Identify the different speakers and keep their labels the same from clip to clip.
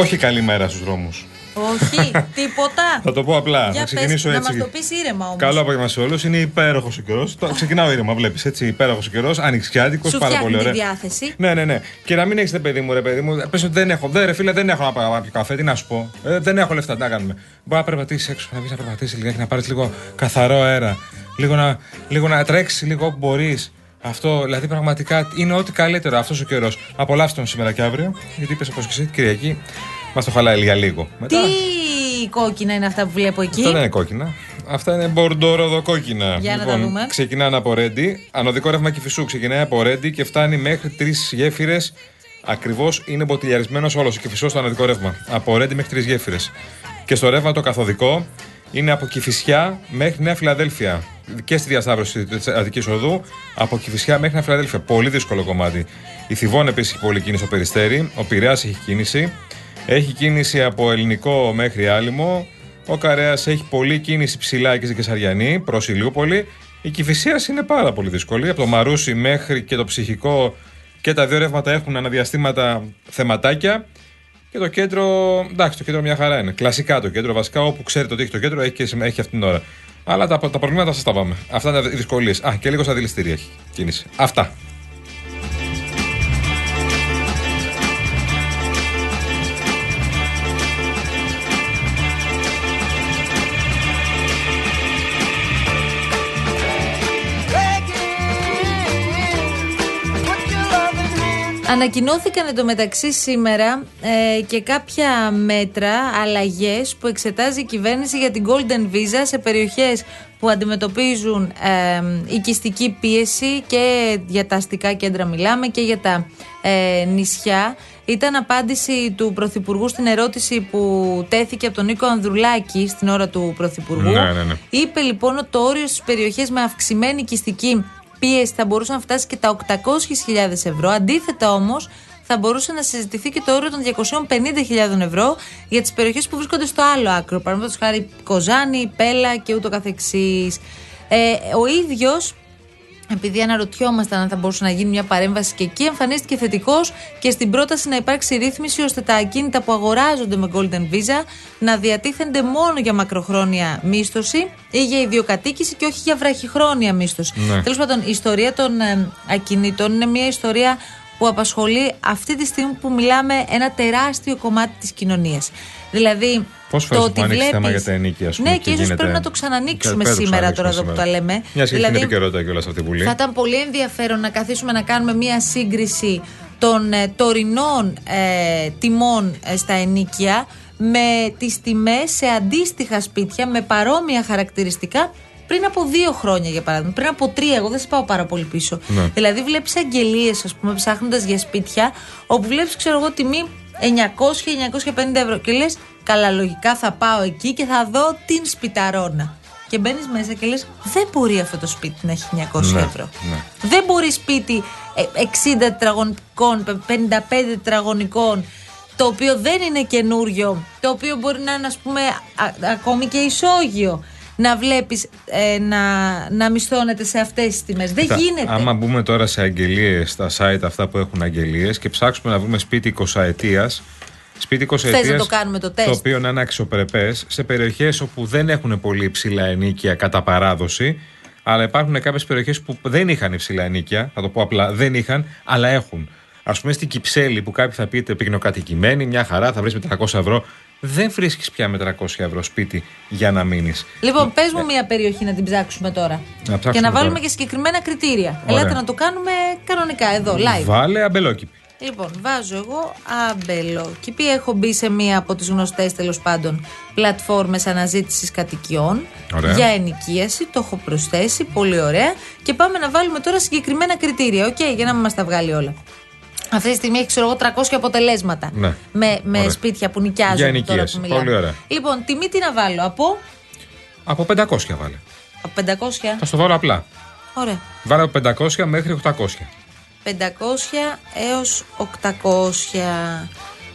Speaker 1: Όχι καλημέρα στους δρόμους.
Speaker 2: Όχι, τίποτα.
Speaker 1: Θα το πω απλά.
Speaker 2: Για
Speaker 1: θα ξεκινήσω
Speaker 2: πες,
Speaker 1: έτσι.
Speaker 2: Να μας το πεις ήρεμα όμως.
Speaker 1: Καλό απόγευμα σε όλους. Είναι υπέροχος ο καιρός. Ξεκινάω ήρεμα, βλέπεις έτσι. Υπέροχος ο καιρός. Ανοιξιάτικος,
Speaker 2: Σου
Speaker 1: πάρα πολύ
Speaker 2: φτιάχνει τη
Speaker 1: ωραία.
Speaker 2: διάθεση.
Speaker 1: Ναι, ναι, ναι. Και να μην έχεις παιδί μου, ρε παιδί μου. Πες ότι δεν έχω. Δεν, ρε φίλε, δεν έχω να πάω να πιω καφέ. Τι να σου πω. Ε, δεν έχω λεφτά. Τι να κάνουμε. Μπορεί να περπατήσεις έξω, να βγει να περπατήσεις λιγάκι, να πάρεις λίγο καθαρό αέρα. Λίγο να, λίγο να τρέξεις λίγο όπου μπορείς. Αυτό δηλαδή πραγματικά είναι ό,τι καλύτερο αυτός ο καιρός. Απολαύστε τον σήμερα και αύριο. Γιατί είπες όπως και εσύ, Κυριακή, μας το χαλάει για λίγο. Μετά,
Speaker 2: Τι κόκκινα είναι αυτά που βλέπω εκεί;
Speaker 1: αυτά δεν είναι κόκκινα. Αυτά είναι μπορντοροδοκόκκινα.
Speaker 2: Για να τα
Speaker 1: λοιπόν,
Speaker 2: δούμε.
Speaker 1: ξεκινάνε από Ρέντι. Ανωδικό ρεύμα Κυφισού ξεκινάει από Ρέντι και φτάνει μέχρι τρεις γέφυρες. Ακριβώς είναι μποτιλιαρισμένος όλος ο Κυφισός στο ανωδικό ρεύμα. Από Ρέντι μέχρι τρεις γέφυρες. Και στο ρεύμα το καθοδικό είναι από Κυφισιά μέχρι Νέα Φιλαδέλφια. Και στη διασταύρωση της Αττικής Οδού, από Κυφισιά μέχρι Νέα Φιλαδέλφια. Πολύ δύσκολο κομμάτι. Η Θιβόν επίσης έχει πολύ κίνηση στο Περιστέρι. Ο Πειραιά έχει κίνηση. Έχει κίνηση από Ελληνικό μέχρι Άλυμο. Ο Καρέας έχει πολλή κίνηση ψηλά και στην Κεσαριανή προς Ηλιούπολη. Η Κυφυσίας είναι πάρα πολύ δύσκολη. Από το Μαρούσι μέχρι και το ψυχικό και τα δύο ρεύματα έχουν αναδιαστήματα θεματάκια. Και το κέντρο, εντάξει, το κέντρο μια χαρά είναι. Κλασικά το κέντρο, βασικά όπου ξέρετε ότι έχει το κέντρο έχει, και, σημαία- έχει αυτή την ώρα. Αλλά τα, τα προβλήματα σας τα πάμε. Αυτά είναι οι δυσκολίες. Α, και λίγος στα δηληστήρια έχει κίνηση. Αυτά.
Speaker 2: Ανακοινώθηκαν εντωμεταξύ σήμερα ε, και κάποια μέτρα, αλλαγές που εξετάζει η κυβέρνηση για την Golden Visa σε περιοχές που αντιμετωπίζουν ε, οικιστική πίεση και για τα αστικά κέντρα μιλάμε και για τα ε, νησιά. Ήταν απάντηση του Πρωθυπουργού στην ερώτηση που τέθηκε από τον Νίκο Ανδρουλάκη στην ώρα του Πρωθυπουργού.
Speaker 1: Ναι, ναι, ναι.
Speaker 2: Είπε λοιπόν ότι το όριο στις περιοχές με αυξημένη οικιστική πίεση θα μπορούσε να φτάσει και τα 800.000 ευρώ. Αντίθετα όμως, θα μπορούσε να συζητηθεί και το όριο των 250.000 ευρώ για τις περιοχές που βρίσκονται στο άλλο άκρο. Παραδείγματος χάρη Κοζάνη, Πέλα και ούτω καθεξής. Ε, ο ίδιος επειδή αναρωτιόμασταν αν θα μπορούσε να γίνει μια παρέμβαση και εκεί, εμφανίστηκε θετικός και στην πρόταση να υπάρξει ρύθμιση ώστε τα ακίνητα που αγοράζονται με Golden Visa να διατίθενται μόνο για μακροχρόνια μίσθωση ή για ιδιοκατοίκηση και όχι για βραχυχρόνια μίσθωση.
Speaker 1: Ναι.
Speaker 2: Τέλος πάντων, η ιστορία των ε, ακινήτων είναι μια ιστορία που απασχολεί αυτή τη στιγμή που μιλάμε ένα τεράστιο κομμάτι της κοινωνίας. Δηλαδή,
Speaker 1: Πόσες φορές έχουμε ανοίξει θέμα για τα ενίκια, ας πούμε.
Speaker 2: Ναι, και, ίσως
Speaker 1: γίνεται-
Speaker 2: πρέπει να το ξανανοίξουμε
Speaker 1: Πρέπει να το
Speaker 2: σήμερα τώρα εδώ
Speaker 1: ξανανοίξουμε
Speaker 2: που τα
Speaker 1: σήμερα.
Speaker 2: λέμε.
Speaker 1: Μιας και
Speaker 2: Δηλαδή,
Speaker 1: έχει την επικαιρότητα κιόλας αυτή η Βουλή.
Speaker 2: θα ήταν πολύ ενδιαφέρον να καθίσουμε να κάνουμε μία σύγκριση των ε, τωρινών ε, τιμών ε, στα ενίκια με τις τιμές σε αντίστοιχα σπίτια με παρόμοια χαρακτηριστικά πριν από δύο χρόνια για παράδειγμα. Πριν από τρία, εγώ δεν σε πάω πάρα πολύ πίσω.
Speaker 1: Ναι.
Speaker 2: Δηλαδή βλέπεις αγγελίες ας πούμε ψάχνοντας για σπίτια όπου βλέπεις ξέρω εγώ τιμή 900-950 ευρώ και λες καλά λογικά θα πάω εκεί και θα δω την σπιταρόνα. Και μπαίνεις μέσα και λες: Δεν μπορεί αυτό το σπίτι να έχει 900
Speaker 1: Ναι,
Speaker 2: ευρώ.
Speaker 1: ναι.
Speaker 2: Δεν μπορεί σπίτι ε, 60 τετραγωνικών, 55 τετραγωνικών, το οποίο δεν είναι καινούριο, το οποίο μπορεί να είναι, ας πούμε, α- ακόμη και ισόγειο. Να βλέπεις να, να μισθώνεται σε αυτές τις τιμές. Δεν
Speaker 1: Κοίτα,
Speaker 2: γίνεται.
Speaker 1: Άμα μπούμε τώρα σε αγγελίες, στα site αυτά που έχουν αγγελίες και ψάξουμε να βρούμε σπίτι 20 ετία. Σπίτι 20
Speaker 2: Θες να
Speaker 1: ετίας,
Speaker 2: το κάνουμε το τεστ;
Speaker 1: Το οποίο να είναι αξιοπρεπές σε περιοχές όπου δεν έχουν πολύ υψηλά ενίκια κατά παράδοση. Αλλά υπάρχουν κάποιες περιοχές που δεν είχαν υψηλά ενίκια. Θα το πω απλά, δεν είχαν, αλλά έχουν. Α πούμε στην Κυψέλη που κάποιοι θα πείτε πυκνοκατοικημένη, μια χαρά, θα βρεις με 300 ευρώ. Δεν βρίσκεις πια με 300 ευρώ σπίτι για να μείνεις.
Speaker 2: Λοιπόν, πες μου μια περιοχή να την ψάξουμε τώρα.
Speaker 1: ψάξουμε
Speaker 2: και να βάλουμε
Speaker 1: τώρα.
Speaker 2: και συγκεκριμένα κριτήρια.
Speaker 1: Ωραία.
Speaker 2: Ελάτε να το κάνουμε κανονικά εδώ, live.
Speaker 1: Βάλε Αμπελόκηποι.
Speaker 2: Λοιπόν, βάζω εγώ Αμπελόκηποι. Έχω μπει σε μία από τις γνωστές τέλος πάντων πλατφόρμες αναζήτησης κατοικιών
Speaker 1: Ωραία.
Speaker 2: για ενοικίαση. Το έχω προσθέσει, πολύ ωραία. Και πάμε να βάλουμε τώρα συγκεκριμένα κριτήρια, οκ, για να μην μας τα βγάλει όλα. Αυτή τη στιγμή έχει ξέρω εγώ 300 αποτελέσματα.
Speaker 1: Ναι.
Speaker 2: Με, με
Speaker 1: Ωραία.
Speaker 2: σπίτια που νοικιάζουν
Speaker 1: Για
Speaker 2: τώρα
Speaker 1: ενοικίαση.
Speaker 2: που μιλάμε.
Speaker 1: Πολύ ωραία.
Speaker 2: Λοιπόν, τιμή τι να βάλω, από,
Speaker 1: Από 500 βάλε.
Speaker 2: από 500.
Speaker 1: Θα στο βάλω απλά.
Speaker 2: Ωραία.
Speaker 1: Βάλε από 500 μέχρι 800.
Speaker 2: 500 έως 800.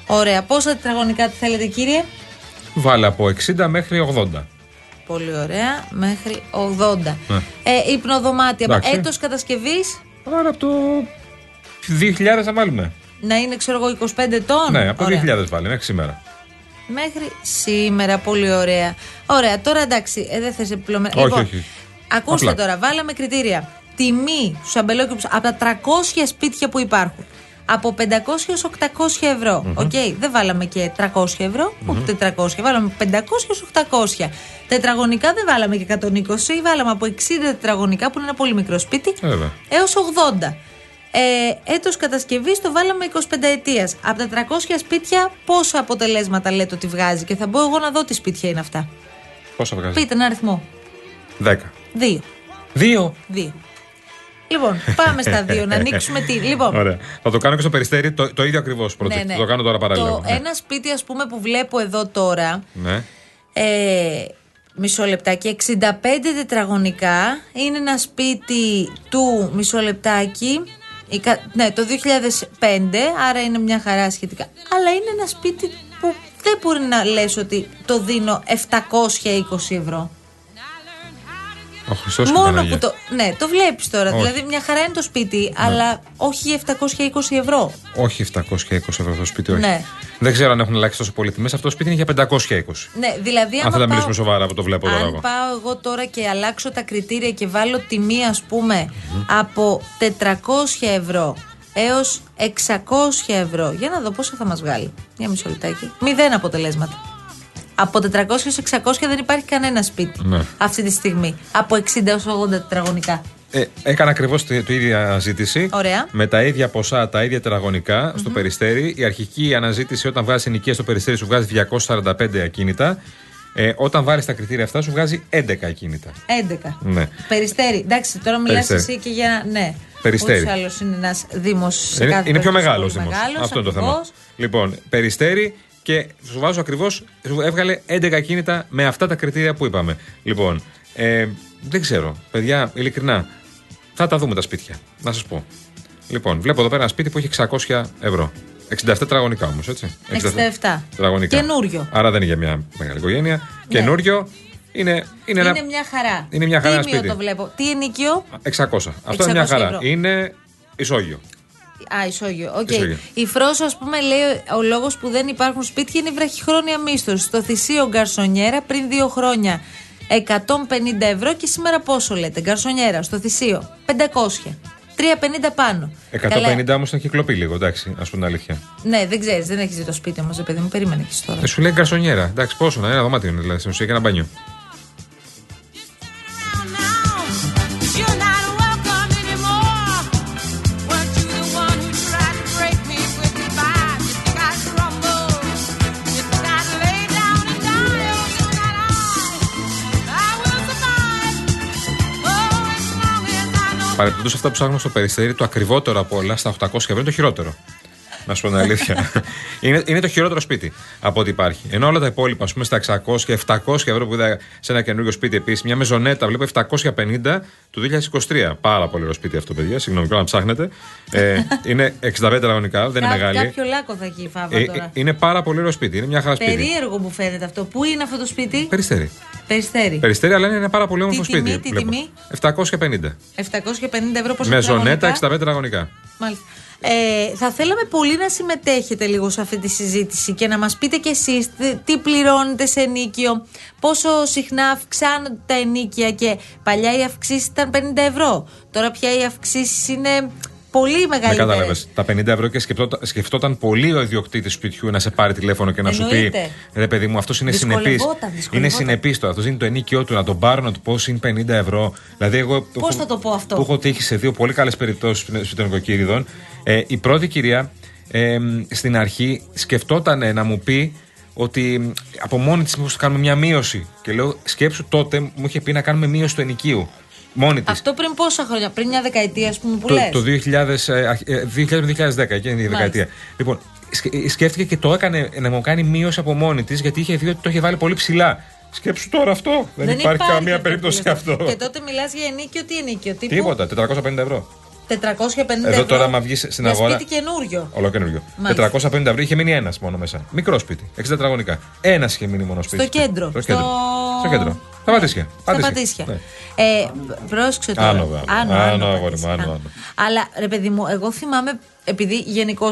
Speaker 2: Ωραία. Πόσα τετραγωνικά θέλετε κύριε;
Speaker 1: Βάλε από 60 μέχρι 80.
Speaker 2: Πολύ ωραία. Μέχρι 80.
Speaker 1: Ναι.
Speaker 2: Ε, υπνοδωμάτια.
Speaker 1: Εντάξει.
Speaker 2: Έτος κατασκευής;
Speaker 1: Άρα από το 2000 θα βάλουμε.
Speaker 2: να είναι, ξέρω εγώ, 25 ετών.
Speaker 1: Ναι, από το
Speaker 2: Ωραία.
Speaker 1: 2000 βάλει μέχρι σήμερα.
Speaker 2: Μέχρι σήμερα, πολύ ωραία. Ωραία, τώρα εντάξει, ε, δεν θες επιπλωμένα.
Speaker 1: Όχι, όχι.
Speaker 2: Ακούστε
Speaker 1: Απλά.
Speaker 2: τώρα, βάλαμε κριτήρια. Τιμή στους Αμπελόκηπους από τα 300 σπίτια που υπάρχουν. Από 500 έως 800 ευρώ. Οκ, δεν βάλαμε και 300 ευρώ, ούτε 400. Βάλαμε 500 έως 800. Τετραγωνικά δεν βάλαμε και 120, βάλαμε από 60 τετραγωνικά που είναι ένα πολύ μικρό σπίτι,
Speaker 1: Ε, βέβαια.
Speaker 2: έως 80. Ε, έτος κατασκευής το βάλαμε 25 ετίας. Από τα 300 σπίτια πόσα αποτελέσματα λέτε ότι βγάζει; Και θα μπω εγώ να δω τι σπίτια είναι αυτά.
Speaker 1: Πόσα βγάζει;
Speaker 2: Πείτε ένα αριθμό.
Speaker 1: 10.
Speaker 2: Δύο.
Speaker 1: Δύο;
Speaker 2: Δύο. Λοιπόν, πάμε στα δύο, να ανοίξουμε τι. Λοιπόν,
Speaker 1: Ωραία. Θα το κάνω και στο περιστέρι το, το ίδιο ακριβώς project.
Speaker 2: ναι, ναι.
Speaker 1: Θα το κάνω τώρα παράλληλα.
Speaker 2: Το
Speaker 1: Ναι.
Speaker 2: ένα σπίτι, ας πούμε, που βλέπω εδώ τώρα,
Speaker 1: Ναι.
Speaker 2: ε, μισό λεπτάκι, 65 τετραγωνικά, είναι ένα σπίτι του, μισό λεπτάκι, η κα- ναι, το 2005, άρα είναι μια χαρά σχετικά. Αλλά είναι ένα σπίτι που δεν μπορεί να λες ότι το δίνω 720 ευρώ.
Speaker 1: Ο Χριστός και η
Speaker 2: Μόνο
Speaker 1: Παναγία.
Speaker 2: που το. Ναι, το βλέπεις τώρα.
Speaker 1: Όχι.
Speaker 2: Δηλαδή, μια χαρά είναι το σπίτι, αλλά όχι 720 ευρώ.
Speaker 1: Όχι 720 ευρώ το σπίτι, όχι.
Speaker 2: Ναι.
Speaker 1: Δεν ξέρω αν έχουν αλλάξει τόσο πολύ τιμές. Αυτό το σπίτι είναι για 520.
Speaker 2: Ναι, δηλαδή,
Speaker 1: Αν
Speaker 2: άμα
Speaker 1: θέλετε να
Speaker 2: πάω-
Speaker 1: μιλήσουμε σοβαρά, που το βλέπω τώρα
Speaker 2: Αν
Speaker 1: εγώ.
Speaker 2: πάω εγώ τώρα και αλλάξω τα κριτήρια και βάλω τιμή, ας πούμε, από 400 ευρώ έως 600 ευρώ. Για να δω πόσο θα μας βγάλει. Για μισό λεπτάκι. Μηδέν αποτελέσματα. Από 400 έως 600 δεν υπάρχει κανένα σπίτι
Speaker 1: Ναι.
Speaker 2: αυτή τη στιγμή. Από 60 έως 80 τετραγωνικά.
Speaker 1: Ε, έκανα ακριβώς την ίδια αναζήτηση.
Speaker 2: Ωραία.
Speaker 1: Με τα ίδια ποσά, τα ίδια τετραγωνικά στο περιστέρι. Η αρχική αναζήτηση όταν βγάζει ενοικία στο περιστέρι σου βγάζει 245 ακίνητα. Ε, όταν βάλεις τα κριτήρια αυτά σου βγάζει 11 ακίνητα.
Speaker 2: 11.
Speaker 1: Ναι.
Speaker 2: Περιστέρι. Εντάξει, τώρα μιλάς
Speaker 1: Περιστέρι.
Speaker 2: εσύ και για. Ναι.
Speaker 1: Περιστέρι.
Speaker 2: Ούτως ή άλλως είναι ένας Δήμος.
Speaker 1: Είναι, είναι πιο μεγάλος Δήμος. Αυτό είναι το θέμα.
Speaker 2: ακριβώς.
Speaker 1: Λοιπόν, περιστέρι και σου βάζω ακριβώς. Σου έβγαλε 11 κίνητα με αυτά τα κριτήρια που είπαμε. Λοιπόν, ε, δεν ξέρω, παιδιά, ειλικρινά. Θα τα δούμε τα σπίτια. Να σας πω. Λοιπόν, βλέπω εδώ πέρα ένα σπίτι που έχει 600 ευρώ. 67 τετραγωνικά όμως, έτσι.
Speaker 2: 67.
Speaker 1: τετραγωνικά.
Speaker 2: Καινούριο.
Speaker 1: Άρα δεν είναι για μια μεγάλη οικογένεια.
Speaker 2: Ναι.
Speaker 1: Καινούριο είναι, είναι,
Speaker 2: Είναι
Speaker 1: ένα.
Speaker 2: μια χαρά.
Speaker 1: είναι μια χαρά
Speaker 2: Τίμιο
Speaker 1: σπίτι.
Speaker 2: το βλέπω. Τι ενοίκιο.
Speaker 1: 600. Αυτό είναι μια
Speaker 2: 600
Speaker 1: χαρά.
Speaker 2: ευρώ.
Speaker 1: Είναι ισόγειο.
Speaker 2: Α, ισόγειο. Οκ.
Speaker 1: Ισόγειο.
Speaker 2: Η Φρόσω, ας πούμε, λέει ο λόγος που δεν υπάρχουν σπίτια είναι η βραχυχρόνια μίσθωση. Στο Θησείο Γκαρσονιέρα πριν δύο χρόνια 150 ευρώ και σήμερα πόσο λέτε. Γκαρσονιέρα στο Θησείο 500. 350 πάνω.
Speaker 1: 150 όμως ήταν κυκλοπή λίγο, εντάξει, ας πούμε την αλήθεια.
Speaker 2: Ναι, δεν ξέρεις, δεν έχεις δει το σπίτι όμως, παιδί μου, περίμενε και τώρα.
Speaker 1: Ε, σου λέει γκαρσονιέρα. Εντάξει, πόσο να είναι, ένα δωμάτιο είναι δηλαδή, στην ουσία και ένα μπάνιο.
Speaker 3: As I know.
Speaker 1: Παρεπιπτόντω, αυτά που ψάχνουμε στο περιστέρι, το ακριβότερο από όλα, στα 800 ευρώ, είναι το χειρότερο. Να σου πω την αλήθεια. είναι, είναι το χειρότερο σπίτι από ό,τι υπάρχει. Ενώ όλα τα υπόλοιπα, ας πούμε, στα 600 και 700 ευρώ που είδα σε ένα καινούριο σπίτι επίσης, μια μεζονέτα, βλέπω 750 του 2023. Πάρα πολύ ωραίο σπίτι αυτό, παιδιά. Συγγνώμη, να ψάχνετε. Ε, είναι 65 τετραγωνικά, δεν είναι
Speaker 2: Κά-
Speaker 1: μεγάλη.
Speaker 2: Κάποιο λάκκο θα έχει η φάβα
Speaker 1: Ε, ε,
Speaker 2: τώρα.
Speaker 1: είναι πάρα πολύ ωραίο σπίτι. Είναι μια χαρά σπίτι.
Speaker 2: Περίεργο μου φαίνεται αυτό. Πού είναι αυτό το σπίτι,
Speaker 1: Περιστέρι.
Speaker 2: Περιστέρι.
Speaker 1: Περιστέρι, αλλά είναι ένα πάρα πολύ όμορφο
Speaker 2: Τι τιμή,
Speaker 1: σπίτι.
Speaker 2: τι
Speaker 1: βλέπω.
Speaker 2: τιμή;
Speaker 1: 750.
Speaker 2: 750 ευρώ πόσο
Speaker 1: Μεζονέτα,
Speaker 2: τετραγωνικά;
Speaker 1: 65 τετραγωνικά.
Speaker 2: Μάλιστα. Ε, θα θέλαμε πολύ να συμμετέχετε λίγο σε αυτή τη συζήτηση και να μας πείτε κι εσείς τι- τι πληρώνετε σε ενίκιο, πόσο συχνά αυξάνονται τα ενίκια και παλιά οι αυξήσεις ήταν 50 ευρώ. Τώρα πια οι αυξήσεις είναι πολύ
Speaker 1: Δεν
Speaker 2: μεγαλύτερες.
Speaker 1: κατάλαβες. Τα 50 ευρώ και σκεφτόταν, σκεφτόταν πολύ ο ιδιοκτήτης του σπιτιού να σε πάρει τηλέφωνο και να σου πει
Speaker 2: Εννοείται.
Speaker 1: Ρε παιδί μου, αυτός είναι συνεπής.
Speaker 2: Δυσκολευόταν,
Speaker 1: Είναι
Speaker 2: δυσκολευόταν.
Speaker 1: συνεπής το. Αυτός είναι το ενίκιο του. Να τον πάρω να του πω είναι 50 ευρώ. Δηλαδή, εγώ. που
Speaker 2: Πώς
Speaker 1: έχω-
Speaker 2: θα το πω αυτό;
Speaker 1: Που έχω τύχει σε δύο πολύ καλές περιπτώσεις σπιτονικοκύριδων. Ε, η πρώτη κυρία ε, στην αρχή σκεφτόταν ε, να μου πει ότι μ, από μόνη της μήπως κάνουμε μια μείωση. Και λέω, σκέψου τότε μου είχε πει να κάνουμε μείωση του ενοικίου. Μόνη της.
Speaker 2: Αυτό πριν πόσα χρόνια, πριν μια δεκαετία, ας πούμε, που
Speaker 1: Το,
Speaker 2: λες;
Speaker 1: το 2000, ε, αρχ- ε, 2000-2010, εκείνη η
Speaker 2: Μάλιστα.
Speaker 1: δεκαετία. Λοιπόν, σκε- σκέφτηκε και το έκανε να μου κάνει μείωση από μόνη της, γιατί είχε δει ότι το είχε βάλει πολύ ψηλά. Σκέψου τώρα αυτό. Δεν, υπάρχει, καμία
Speaker 2: αυτό
Speaker 1: περίπτωση
Speaker 2: που λες.
Speaker 1: αυτό.
Speaker 2: Και τότε μιλάς για ενίκιο, τι ενίκιο, τύπου;
Speaker 1: Τίποτα, 450 ευρώ.
Speaker 2: 450
Speaker 1: Εδώ
Speaker 2: ευρώ.
Speaker 1: τώρα, άμα βγεις στην
Speaker 2: για
Speaker 1: αγορά-
Speaker 2: σπίτι καινούριο.
Speaker 1: Ολοκένουργιο.
Speaker 2: Μάλιστα.
Speaker 1: 450 ευρώ είχε μείνει ένας μόνο μέσα. Μικρό σπίτι, 60 τετραγωνικά. Ένας είχε μείνει μόνο σπίτι.
Speaker 2: Στο κέντρο.
Speaker 1: Στο κέντρο.
Speaker 2: Στο-
Speaker 1: Στο κέντρο. Στα πατήσια.
Speaker 2: Στα πατήσια.
Speaker 1: Ναι.
Speaker 2: Ε, πρόσεξε τώρα.
Speaker 1: Άνω, βέβαια. Άνω, αγόρι μου, άνω, άνω.
Speaker 2: Αλλά ρε παιδί μου, εγώ θυμάμαι επειδή γενικώ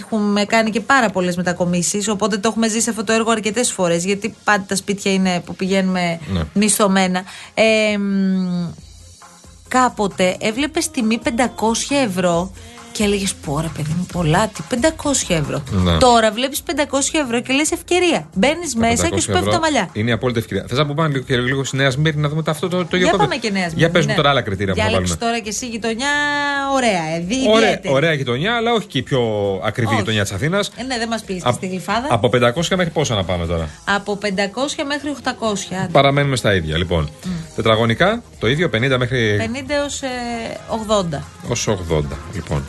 Speaker 2: έχουμε κάνει και πάρα πολλές μετακομίσεις, οπότε το έχουμε ζήσει αυτό το έργο αρκετές φορές. Γιατί πάντα τα σπίτια είναι που πηγαίνουμε
Speaker 1: Ναι.
Speaker 2: μισθωμένα. Ε, μ, κάποτε έβλεπες τιμή 500 ευρώ; Και έλεγες Πω ρε παιδί μου, πολλά, τι 500 ευρώ.
Speaker 1: Ναι.
Speaker 2: Τώρα βλέπεις 500 ευρώ και λες ευκαιρία. Μπαίνεις μέσα και
Speaker 1: 500
Speaker 2: σου πέφτουν τα
Speaker 1: ευρώ
Speaker 2: μαλλιά.
Speaker 1: Είναι η απόλυτη ευκαιρία. Θες να πούμε λίγο, και λίγο στη Νέα Σμύρνη να δούμε το αυτό το, το
Speaker 2: Για
Speaker 1: γεγονό.
Speaker 2: πάμε και νέα
Speaker 1: Για
Speaker 2: Σμύρνη,
Speaker 1: πες μου
Speaker 2: ναι.
Speaker 1: τώρα άλλα κριτήρια που θα
Speaker 2: Διάλεξες
Speaker 1: βάλουμε.
Speaker 2: τώρα και εσύ γειτονιά ωραία, ε, δι-
Speaker 1: Ωραία,
Speaker 2: ιδιαίτερη.
Speaker 1: ωραία γειτονιά, αλλά όχι και η πιο ακριβή
Speaker 2: Όχι.
Speaker 1: γειτονιά της Αθήνας.
Speaker 2: Ε, ναι, δεν μας πεις και στη γλυφάδα.
Speaker 1: Από 500 μέχρι πόσα να πάμε τώρα;
Speaker 2: Από 500 μέχρι 800. άντε.
Speaker 1: Παραμένουμε στα ίδια. Λοιπόν, τετραγωνικά το ίδιο 50 μέχρι
Speaker 2: 50 έως ε, 80.
Speaker 1: ως 80. Λοιπόν.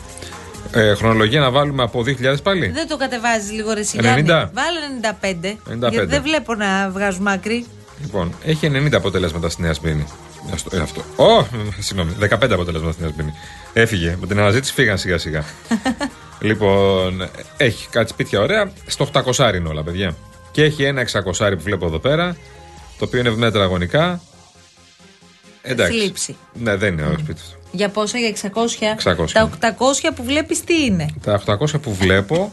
Speaker 1: Ε, χρονολογία να βάλουμε από 2000 πάλι;
Speaker 2: Δεν το κατεβάζεις λίγο ρε
Speaker 1: 90.
Speaker 2: Σιγάνη. Βάλε 95.
Speaker 1: 95.
Speaker 2: Γιατί δεν βλέπω να βγάζουμε άκρη.
Speaker 1: Λοιπόν, έχει 90 αποτελέσματα στη Νέα Σμύρνη. Αυτό. Ε, αυτό. Ω, συγγνώμη, 15 αποτελέσματα στη Νέα Σμύρνη. Έφυγε. Με την αναζήτηση φύγαν σιγά σιγά. λοιπόν, έχει κάτι σπίτια ωραία. Στο 800 είναι όλα, παιδιά. Και έχει ένα 600 που βλέπω εδώ πέρα. Το οποίο είναι 70 τετραγωνικά. Εντάξει.
Speaker 2: Θλίψη.
Speaker 1: Ναι, δεν είναι ωραίο σπίτι αυτό.
Speaker 2: Για πόσα, για 600.
Speaker 1: 600.
Speaker 2: Τα 800 που βλέπεις τι είναι;
Speaker 1: Τα 800 που βλέπω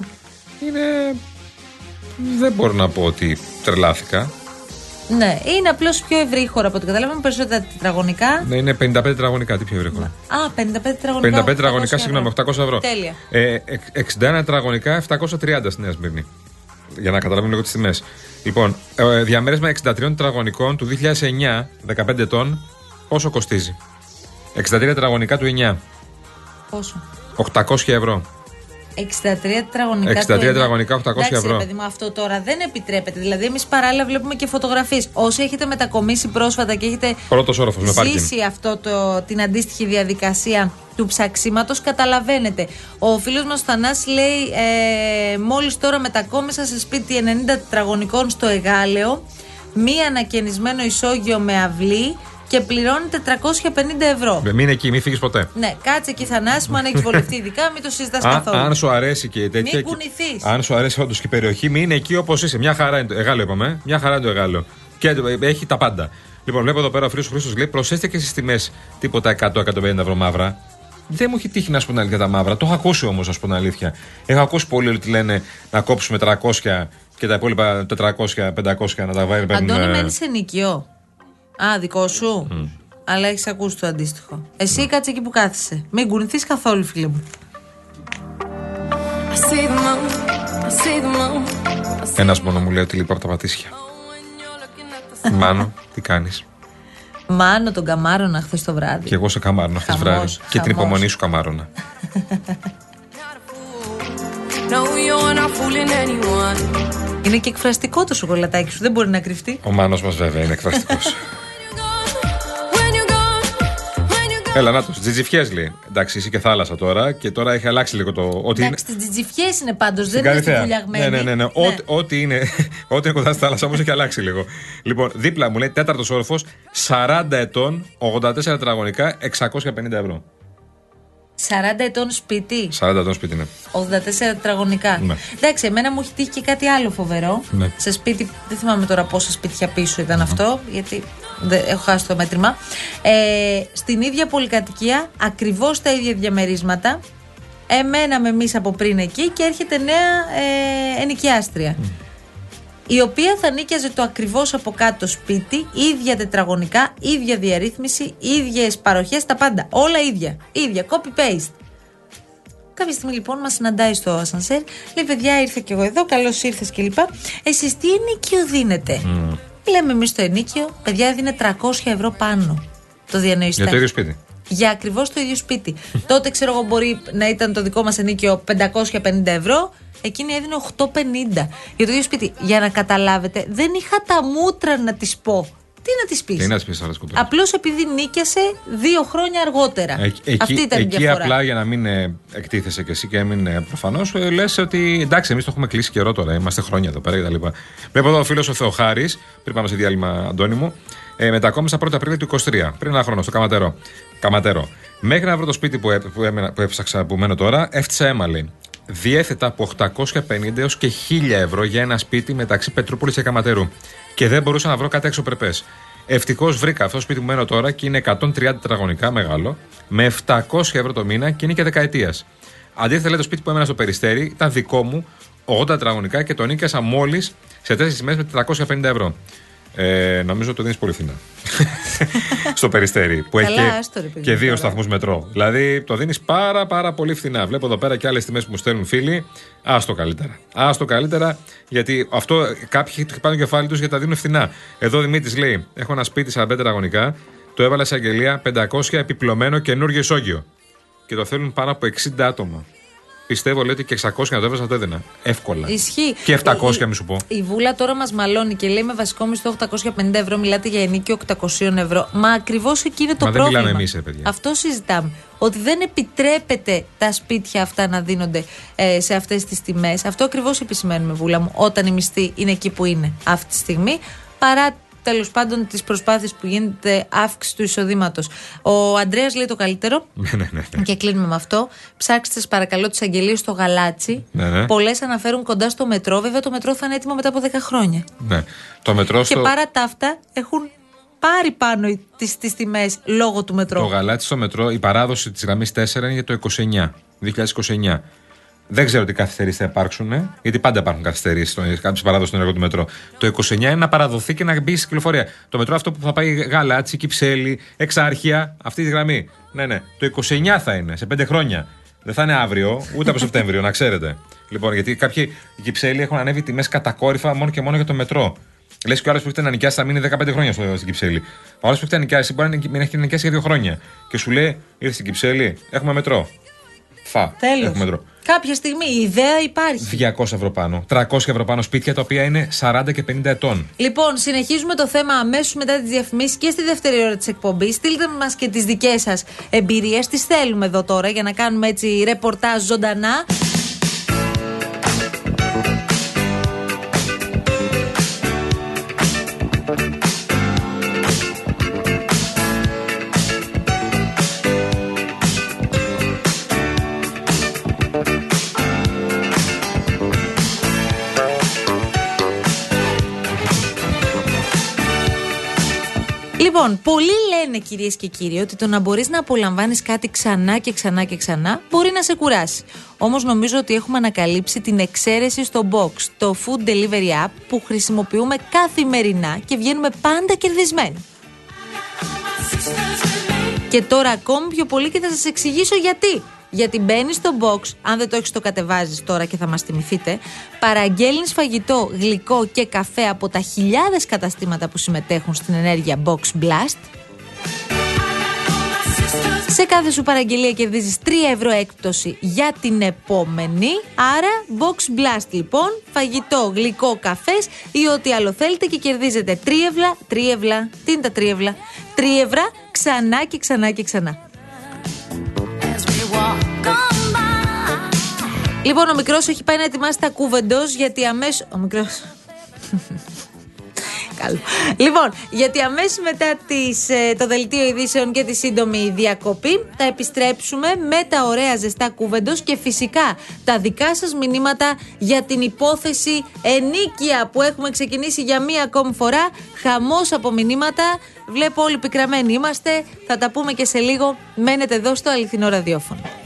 Speaker 1: είναι. Δεν μπορώ να πω ότι τρελάθηκα.
Speaker 2: Ναι, είναι απλώς πιο ευρύ χώρα από ό,τι καταλάβαμε. Περισσότερα τετραγωνικά.
Speaker 1: Ναι, είναι 55 τετραγωνικά. Τι πιο γρήγορα.
Speaker 2: Α, 55 τετραγωνικά.
Speaker 1: 55 τετραγωνικά,
Speaker 2: 800
Speaker 1: συγγνώμη, 800 ευρώ.
Speaker 2: Τέλεια.
Speaker 1: Ε, εξ- 61 τετραγωνικά, 730 στη Νέα Σμύρνη. Για να καταλάβουμε λίγο τις τιμές. Λοιπόν, ε, διαμέρισμα 63 τετραγωνικών του 2009, 15 ετών, πόσο κοστίζει; 63 τετραγωνικά του 9,
Speaker 2: Πόσο;
Speaker 1: 800 ευρώ.
Speaker 2: 63 τετραγωνικά.
Speaker 1: 63
Speaker 2: του ένα.
Speaker 1: τετραγωνικά, 800
Speaker 2: Εντάξει,
Speaker 1: ευρώ.
Speaker 2: ρε παιδί μου, αυτό τώρα δεν επιτρέπεται. Δηλαδή, εμείς παράλληλα βλέπουμε και φωτογραφίες. Όσοι έχετε μετακομίσει πρόσφατα και έχετε
Speaker 1: Πρώτος όροφος με πάρκινγκ.
Speaker 2: ζήσει αυτό το, την αντίστοιχη διαδικασία του ψαξίματος, καταλαβαίνετε. Ο φίλος μας Θανάσης λέει: ε, Μόλις τώρα μετακόμισα σε σπίτι 90 τετραγωνικών στο Εγάλεο, μία ανακαινισμένο ισόγειο με αυλή και πληρώνει 450 ευρώ.
Speaker 1: Ε, Μην εκεί, μην φύγεις ποτέ.
Speaker 2: Ναι, κάτσε εκεί Θανάση μου, αν έχεις βολευτεί ειδικά, μην το συζητάς
Speaker 1: Α,
Speaker 2: καθόλου.
Speaker 1: αν σου αρέσει και τέτοια.
Speaker 2: Μην
Speaker 1: και-
Speaker 2: κουνηθείς.
Speaker 1: Αν σου αρέσει όντως και η περιοχή, μην είναι εκεί όπως είσαι. Μια χαρά είναι το Εγάλο, είπαμε. ε. Μια χαρά είναι το Εγάλο. Και ε, έχει τα πάντα. Λοιπόν, βλέπω εδώ πέρα ο φίλο Χρήστος λέει: Προσέστε και στις τιμές τίποτα 100-150 ευρώ μαύρα. Δεν μου έχει τύχει να σου πω την αλήθεια τα μαύρα. Το έχω ακούσει όμως, α πούμε την αλήθεια. Έχω ακούσει πολλοί ότι λένε να κόψουμε 300 και τα υπόλοιπα 400-500 να τα βάλουμε.
Speaker 2: Αντώνη, μένεις σε νοικιό. Α, δικό σου. Αλλά έχεις ακούσει το αντίστοιχο. Εσύ κάτσε εκεί που κάθεσαι. Μην κουνηθείς καθόλου, φίλε μου.
Speaker 3: I see the moon, I see the moon. I see
Speaker 1: Ένας μόνο μου λέει ότι λείπω από τα πατήσια.
Speaker 3: when you're looking at the
Speaker 1: Μάνο, τι κάνεις;
Speaker 2: Μάνο τον καμάρωνα χθες το βράδυ.
Speaker 1: Και εγώ σε καμάρωνα χθες
Speaker 2: Χαμός,
Speaker 1: βράδυ. Και την
Speaker 2: χαμός.
Speaker 1: υπομονή σου καμάρωνα.
Speaker 3: No, you're not fooling anyone.
Speaker 2: Είναι και εκφραστικό το σοκολατάκι σου, δεν μπορεί να κρυφτεί.
Speaker 1: Ο Μάνος μας βέβαια είναι εκφραστικός. Έλα, να τους, τζιτζιφιές λέει. Εντάξει, είσαι και θάλασσα τώρα και τώρα έχει αλλάξει λίγο το. Ότι είναι.
Speaker 2: Εντάξει, τι τζιτζιφιές είναι πάντως, δεν
Speaker 1: Στην
Speaker 2: είναι στη
Speaker 1: Καλυθέα.
Speaker 2: βουλιαγμένη.
Speaker 1: Ναι, ναι, ναι. ναι. Ό,τι- Ό,τι είναι, ό,τι είναι κοντά στη θάλασσα όμως έχει αλλάξει λίγο. Λοιπόν, δίπλα μου λέει τέταρτος όροφος, 40 ετών, 84 τετραγωνικά, 650 ευρώ.
Speaker 2: 40 ετών σπίτι,
Speaker 1: 40 ετών σπίτι είναι.
Speaker 2: 84 τετραγωνικά.
Speaker 1: Ναι.
Speaker 2: Εντάξει, εμένα μου έχει τύχει και κάτι άλλο φοβερό.
Speaker 1: Ναι.
Speaker 2: Σε σπίτι, δεν θυμάμαι τώρα πόσα σπίτια πίσω ήταν αυτό, γιατί δεν, έχω χάσει το μέτρημα. Ε, στην ίδια πολυκατοικία, ακριβώς τα ίδια διαμερίσματα. Εμέναμε εμείς από πριν εκεί και έρχεται νέα ε, ενοικιάστρια. Η οποία θα νίκιαζε το ακριβώς από κάτω σπίτι, ίδια τετραγωνικά, ίδια διαρρύθμιση, ίδιες παροχές, τα πάντα. Όλα ίδια. ίδια. Copy-paste. Κάποια στιγμή λοιπόν μας συναντάει στο ασανσέρ. Λέει: Παιδιά, ήρθα κι εγώ εδώ. Καλώς ήρθες κλπ. Εσείς τι ενίκιο δίνετε. Λέμε εμείς το ενίκιο. Παιδιά, έδινε 300 ευρώ πάνω το διανοητικό.
Speaker 1: Για το ίδιο σπίτι.
Speaker 2: Για ακριβώς το ίδιο σπίτι. Τότε ξέρω εγώ μπορεί να ήταν το δικό μας ενίκιο 550 ευρώ. Εκείνη έδινε 850 για το ίδιο σπίτι. Για να καταλάβετε, δεν είχα τα μούτρα να της πω. Τι να της πεις;
Speaker 1: Τι να της πεις άλλα σκοπιά.
Speaker 2: Απλώς επειδή νίκιασε δύο χρόνια αργότερα.
Speaker 1: Εκεί, εκεί,
Speaker 2: Αυτή ήταν η
Speaker 1: εκεί
Speaker 2: διαφορά.
Speaker 1: απλά για να μην ε, εκτίθεσαι κι εσύ και μην ε, προφανώς ε, λες ότι εντάξει, εμείς το έχουμε κλείσει καιρό τώρα. Είμαστε χρόνια εδώ πέρα κτλ. Βλέπω εδώ ο φίλος ο Θεοχάρης, πριν πάμε σε διάλειμμα, Αντώνη μου, ε, μετακόμισα 1η Απριλίου του 23, πριν ένα χρόνο, στο Καματερό. Καματερό. Μέχρι να βρω το σπίτι που, έ- που, έμενα- που έψαξα που μένω τώρα, έφτιασα αίμα λέει. Διέθετα από 850 έως και 1000 ευρώ για ένα σπίτι μεταξύ Πετρούπολης και Καματερού. Και δεν μπορούσα να βρω κάτι αξιοπρεπές. Ευτυχώς βρήκα αυτό το σπίτι που μένω τώρα και είναι 130 τετραγωνικά μεγάλο, με 700 ευρώ το μήνα και είναι και δεκαετίας. Αντίθετα, λέει το σπίτι που έμενα στο περιστέρι ήταν δικό μου, 80 τετραγωνικά και το νίκιασα μόλις σε 4 μέρες με 450 ευρώ. Ε, νομίζω το δίνεις πολύ φθηνά. στο περιστέρι. Που
Speaker 2: Καλά,
Speaker 1: έχει
Speaker 2: άστο, ρε
Speaker 1: και,
Speaker 2: παιδί
Speaker 1: και
Speaker 2: μου,
Speaker 1: δύο
Speaker 2: τώρα.
Speaker 1: σταθμούς μετρό. Δηλαδή το δίνεις πάρα πάρα πολύ φθηνά. Βλέπω εδώ πέρα και άλλες τιμές που μου στέλνουν φίλοι. Άστο καλύτερα. Άστο καλύτερα, γιατί αυτό κάποιοι χτυπάνε το κεφάλι τους γιατί τα δίνουν φθηνά. Εδώ ο Δημήτρης λέει: Έχω ένα σπίτι 45 τετραγωνικά. Το έβαλα σε αγγελία 500 επιπλωμένο καινούργιο ισόγειο. Και το θέλουν πάνω από 60 άτομα. Πιστεύω λέει ότι και 600 να το έβαζα το έδινα. Εύκολα.
Speaker 2: Ισχύει.
Speaker 1: Και 700
Speaker 2: Η-
Speaker 1: μη σου πω.
Speaker 2: Η Βούλα τώρα μας μαλώνει και λέει με βασικό μισθό 850 ευρώ, μιλάτε για ενίκιο 800 ευρώ. Μα ακριβώς εκεί είναι το
Speaker 1: Μα δεν
Speaker 2: πρόβλημα.
Speaker 1: μιλάμε εμείς, ρε παιδιά.
Speaker 2: Αυτό συζητάμε. Ότι δεν επιτρέπεται τα σπίτια αυτά να δίνονται ε, σε αυτές τις τιμές. Αυτό ακριβώς επισημαίνουμε, Βούλα μου, όταν η μισθή είναι εκεί που είναι αυτή τη στιγμή. Παρά τέλος πάντων τι προσπάθειε που γίνεται αύξηση του εισοδήματος. Ο Αντρέα λέει το καλύτερο.
Speaker 1: Ναι, ναι, ναι. ναι.
Speaker 2: Και κλείνουμε με αυτό. Ψάξτε, σας παρακαλώ, τις αγγελίες στο γαλάτσι.
Speaker 1: Ναι, ναι.
Speaker 2: Πολλές αναφέρουν κοντά στο μετρό. Βέβαια, το μετρό θα είναι έτοιμο μετά από 10 χρόνια.
Speaker 1: ναι. Το μετρό
Speaker 2: Και
Speaker 1: στο.
Speaker 2: παρά τα αυτά, έχουν πάρει πάνω τις τις τιμές λόγω του μετρό.
Speaker 1: Το γαλάτι στο μετρό, η παράδοση της γραμμής 4 είναι για το 29, 2029. Δεν ξέρω τι καθυστερήσεις θα υπάρξουν, ε, γιατί πάντα υπάρχουν καθυστερήσεις κάποιες παράδοση στον έργο του μετρό. Το 29 είναι να παραδοθεί και να μπει στην κυκλοφορία. Το μετρό αυτό που θα πάει γαλάτσι, κυψέλη, εξάρχεια, αυτή τη γραμμή. Ναι, ναι. Το 29 θα είναι, σε 5 χρόνια. Δεν θα είναι αύριο, ούτε από Σεπτέμβριο, να ξέρετε. Λοιπόν, γιατί κάποιοι κυψέλη έχουν ανέβει τιμές κατακόρυφα μόνο και μόνο για το μετρό. Λες και ο άλλος που έχετε να νοικιάσει θα μείνει 15 χρόνια στο, στην Κυψέλη. Ο άλλος που έχετε να νοικιάσει μπορεί να μην έχει νοικιάσει για 2 χρόνια. Και σου λέει, ήρθε στην Κυψέλη, έχουμε μετρό. Φα.
Speaker 2: Τέλος.
Speaker 1: Έχουμε μετρό.
Speaker 2: Κάποια στιγμή η ιδέα υπάρχει.
Speaker 1: 200 ευρώ πάνω. 300 ευρώ πάνω σπίτια τα οποία είναι 40 και 50 ετών.
Speaker 2: Λοιπόν, συνεχίζουμε το θέμα αμέσως μετά τις διαφημίσεις και στη δεύτερη ώρα της εκπομπής. Στείλτε μας και τις δικές σας εμπειρίες. Τις θέλουμε εδώ τώρα για να κάνουμε έτσι ρεπορτάζ ζωντανά. Λοιπόν, πολλοί λένε κυρίες και κύριοι ότι το να μπορείς να απολαμβάνεις κάτι ξανά και ξανά και ξανά μπορεί να σε κουράσει. Όμως νομίζω ότι έχουμε ανακαλύψει την εξαίρεση στο Box, το food delivery app που χρησιμοποιούμε καθημερινά και βγαίνουμε πάντα κερδισμένοι. Και τώρα ακόμη πιο πολύ και θα σας εξηγήσω γιατί. Γιατί μπαίνει στο box, αν δεν το έχεις το κατεβάζεις τώρα και θα μας θυμηθείτε, παραγγέλνεις φαγητό, γλυκό και καφέ από τα χιλιάδες καταστήματα που συμμετέχουν στην ενέργεια Box Blast. Σε κάθε σου παραγγελία κερδίζεις 3 ευρώ έκπτωση για την επόμενη. Άρα, Box Blast λοιπόν, φαγητό, γλυκό, καφές ή ό,τι άλλο θέλετε και κερδίζετε τρίευλα, τρίευλα, τι είναι τα τρίευλα, τρίευρα ξανά και ξανά και ξανά. Λοιπόν, ο μικρός έχει πάει να ετοιμάσει τα κούβεντος γιατί αμέσως... Ο μικρός... Καλό. Λοιπόν, γιατί αμέσως μετά τις, ε, το δελτίο ειδήσεων και τη σύντομη διακοπή θα επιστρέψουμε με τα ωραία ζεστά κούβεντος και φυσικά τα δικά σας μηνύματα για την υπόθεση ενίκεια που έχουμε ξεκινήσει για μία ακόμη φορά. Χαμός από μηνύματα. Βλέπω όλοι πικραμένοι είμαστε. Θα τα πούμε και σε λίγο. Μένετε εδώ στο αληθινό ραδιόφωνο.